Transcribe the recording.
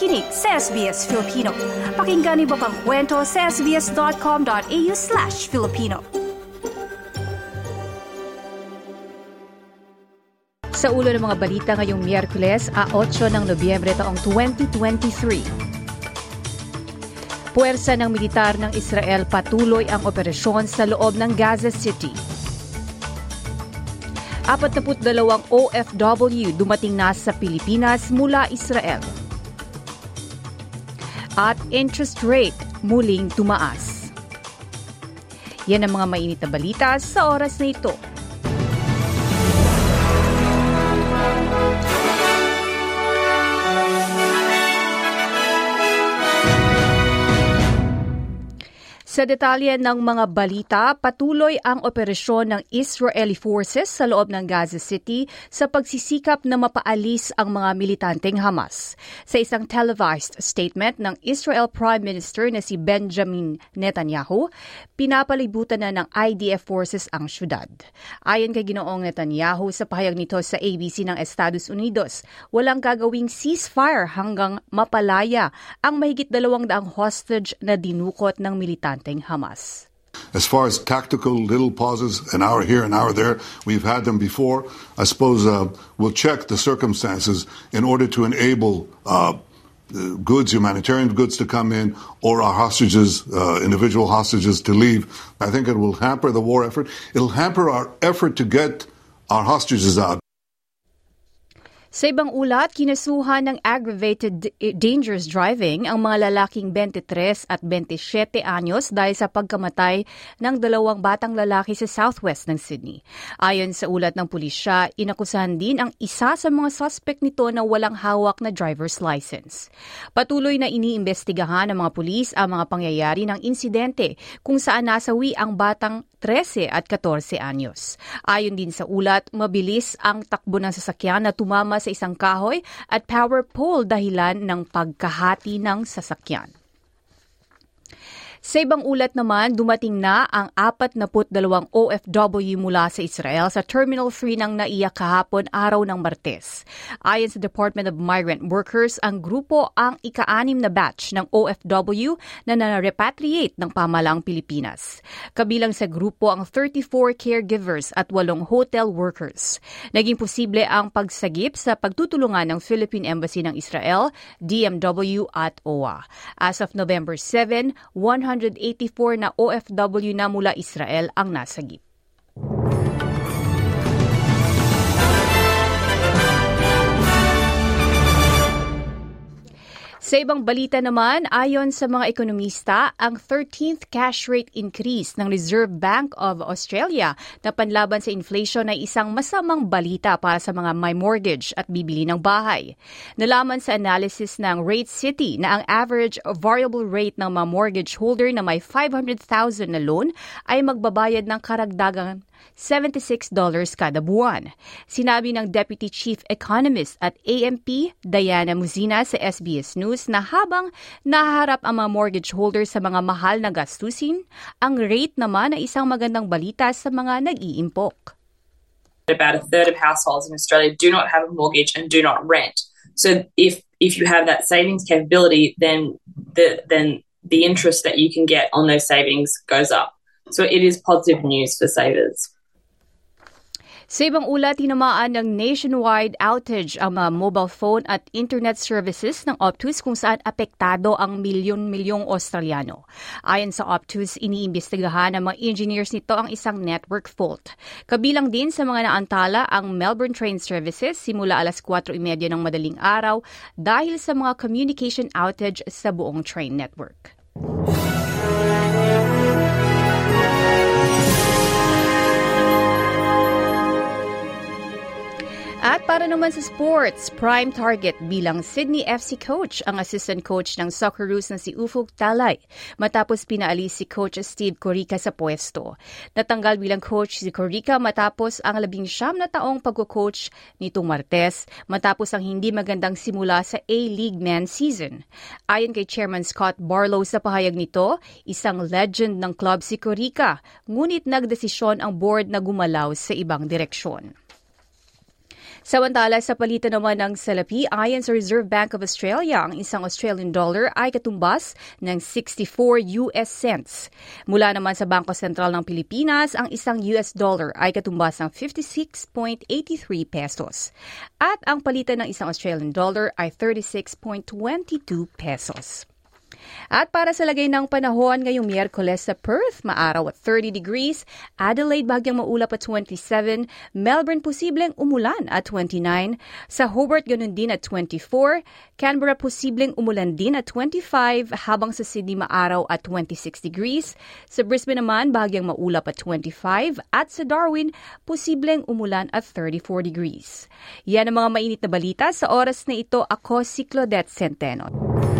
nakikinig sa SBS Filipino. Pakinggan niyo pang kwento sa sbs.com.au slash Filipino. Sa ulo ng mga balita ngayong Miyerkules, a 8 ng Nobyembre taong 2023. Puwersa ng militar ng Israel patuloy ang operasyon sa loob ng Gaza City. 42 OFW dumating na sa Pilipinas mula Israel. At interest rate muling tumaas. Yan ang mga mainit na balita sa oras na ito. Sa detalye ng mga balita, patuloy ang operasyon ng Israeli forces sa loob ng Gaza City sa pagsisikap na mapaalis ang mga militanteng Hamas. Sa isang televised statement ng Israel Prime Minister na si Benjamin Netanyahu, pinapalibutan na ng IDF forces ang syudad. Ayon kay Ginoong Netanyahu sa pahayag nito sa ABC ng Estados Unidos, walang gagawing ceasefire hanggang mapalaya ang mahigit dalawang daang hostage na dinukot ng militante Hamas. As far as tactical little pauses, an hour here, an hour there, we've had them before. I suppose uh, we'll check the circumstances in order to enable uh, goods, humanitarian goods to come in, or our hostages, uh, individual hostages to leave. I think it will hamper the war effort. It'll hamper our effort to get our hostages out. Sa ibang ulat, kinasuhan ng aggravated dangerous driving ang mga lalaking 23 at 27 anyos dahil sa pagkamatay ng dalawang batang lalaki sa southwest ng Sydney. Ayon sa ulat ng pulisya, inakusahan din ang isa sa mga suspect nito na walang hawak na driver's license. Patuloy na iniimbestigahan ng mga pulis ang mga pangyayari ng insidente kung saan nasawi ang batang 13 at 14 anyos. Ayon din sa ulat, mabilis ang takbo ng sasakyan na tumama sa isang kahoy at power pole dahilan ng pagkahati ng sasakyan. Sa ibang ulat naman, dumating na ang 42 OFW mula sa Israel sa Terminal 3 ng naiyak kahapon araw ng Martes. Ayon sa Department of Migrant Workers, ang grupo ang ika-anim na batch ng OFW na na-repatriate ng pamalang Pilipinas. Kabilang sa grupo ang 34 caregivers at 8 hotel workers. Naging posible ang pagsagip sa pagtutulungan ng Philippine Embassy ng Israel, DMW at OWA. As of November 7, 100 184 na OFW na mula Israel ang nasagip. Sa ibang balita naman, ayon sa mga ekonomista, ang 13th cash rate increase ng Reserve Bank of Australia na panlaban sa inflation ay isang masamang balita para sa mga may mortgage at bibili ng bahay. Nalaman sa analysis ng Rate City na ang average variable rate ng mga mortgage holder na may 500,000 na loan ay magbabayad ng karagdagang $76 kada buwan. Sinabi ng Deputy Chief Economist at AMP, Diana Muzina sa SBS News na habang nahaharap ang mga mortgage holders sa mga mahal na gastusin, ang rate naman ay isang magandang balita sa mga nag-iimpok. About a third of households in Australia do not have a mortgage and do not rent. So if if you have that savings capability, then the then the interest that you can get on those savings goes up. So it is positive news for savers. Sa ibang ulat, tinamaan ng nationwide outage ang mga mobile phone at internet services ng Optus kung saan apektado ang milyon-milyong Australiano. Ayon sa Optus, iniimbestigahan ng mga engineers nito ang isang network fault. Kabilang din sa mga naantala ang Melbourne Train Services simula alas 4.30 ng madaling araw dahil sa mga communication outage sa buong train network. At para naman sa sports, prime target bilang Sydney FC coach ang assistant coach ng Socceroos na si Ufuk Talay matapos pinaalis si coach Steve Corica sa pwesto. Natanggal bilang coach si Corica matapos ang labing siyam na taong pagko-coach nitong Martes matapos ang hindi magandang simula sa A-League Man season. Ayon kay Chairman Scott Barlow sa pahayag nito, isang legend ng club si Corica, ngunit nagdesisyon ang board na gumalaw sa ibang direksyon. Samantala, sa palitan naman ng salapi, ayon sa Reserve Bank of Australia, ang isang Australian dollar ay katumbas ng 64 US cents. Mula naman sa Bangko Sentral ng Pilipinas, ang isang US dollar ay katumbas ng 56.83 pesos. At ang palitan ng isang Australian dollar ay 36.22 pesos. At para sa lagay ng panahon ngayong Miyerkules sa Perth, maaraw at 30 degrees, Adelaide bagyang maulap at 27, Melbourne posibleng umulan at 29, sa Hobart ganun din at 24, Canberra posibleng umulan din at 25, habang sa Sydney maaraw at 26 degrees, sa Brisbane naman bagyang maulap at 25, at sa Darwin posibleng umulan at 34 degrees. Yan ang mga mainit na balita sa oras na ito. Ako si Claudette Centeno.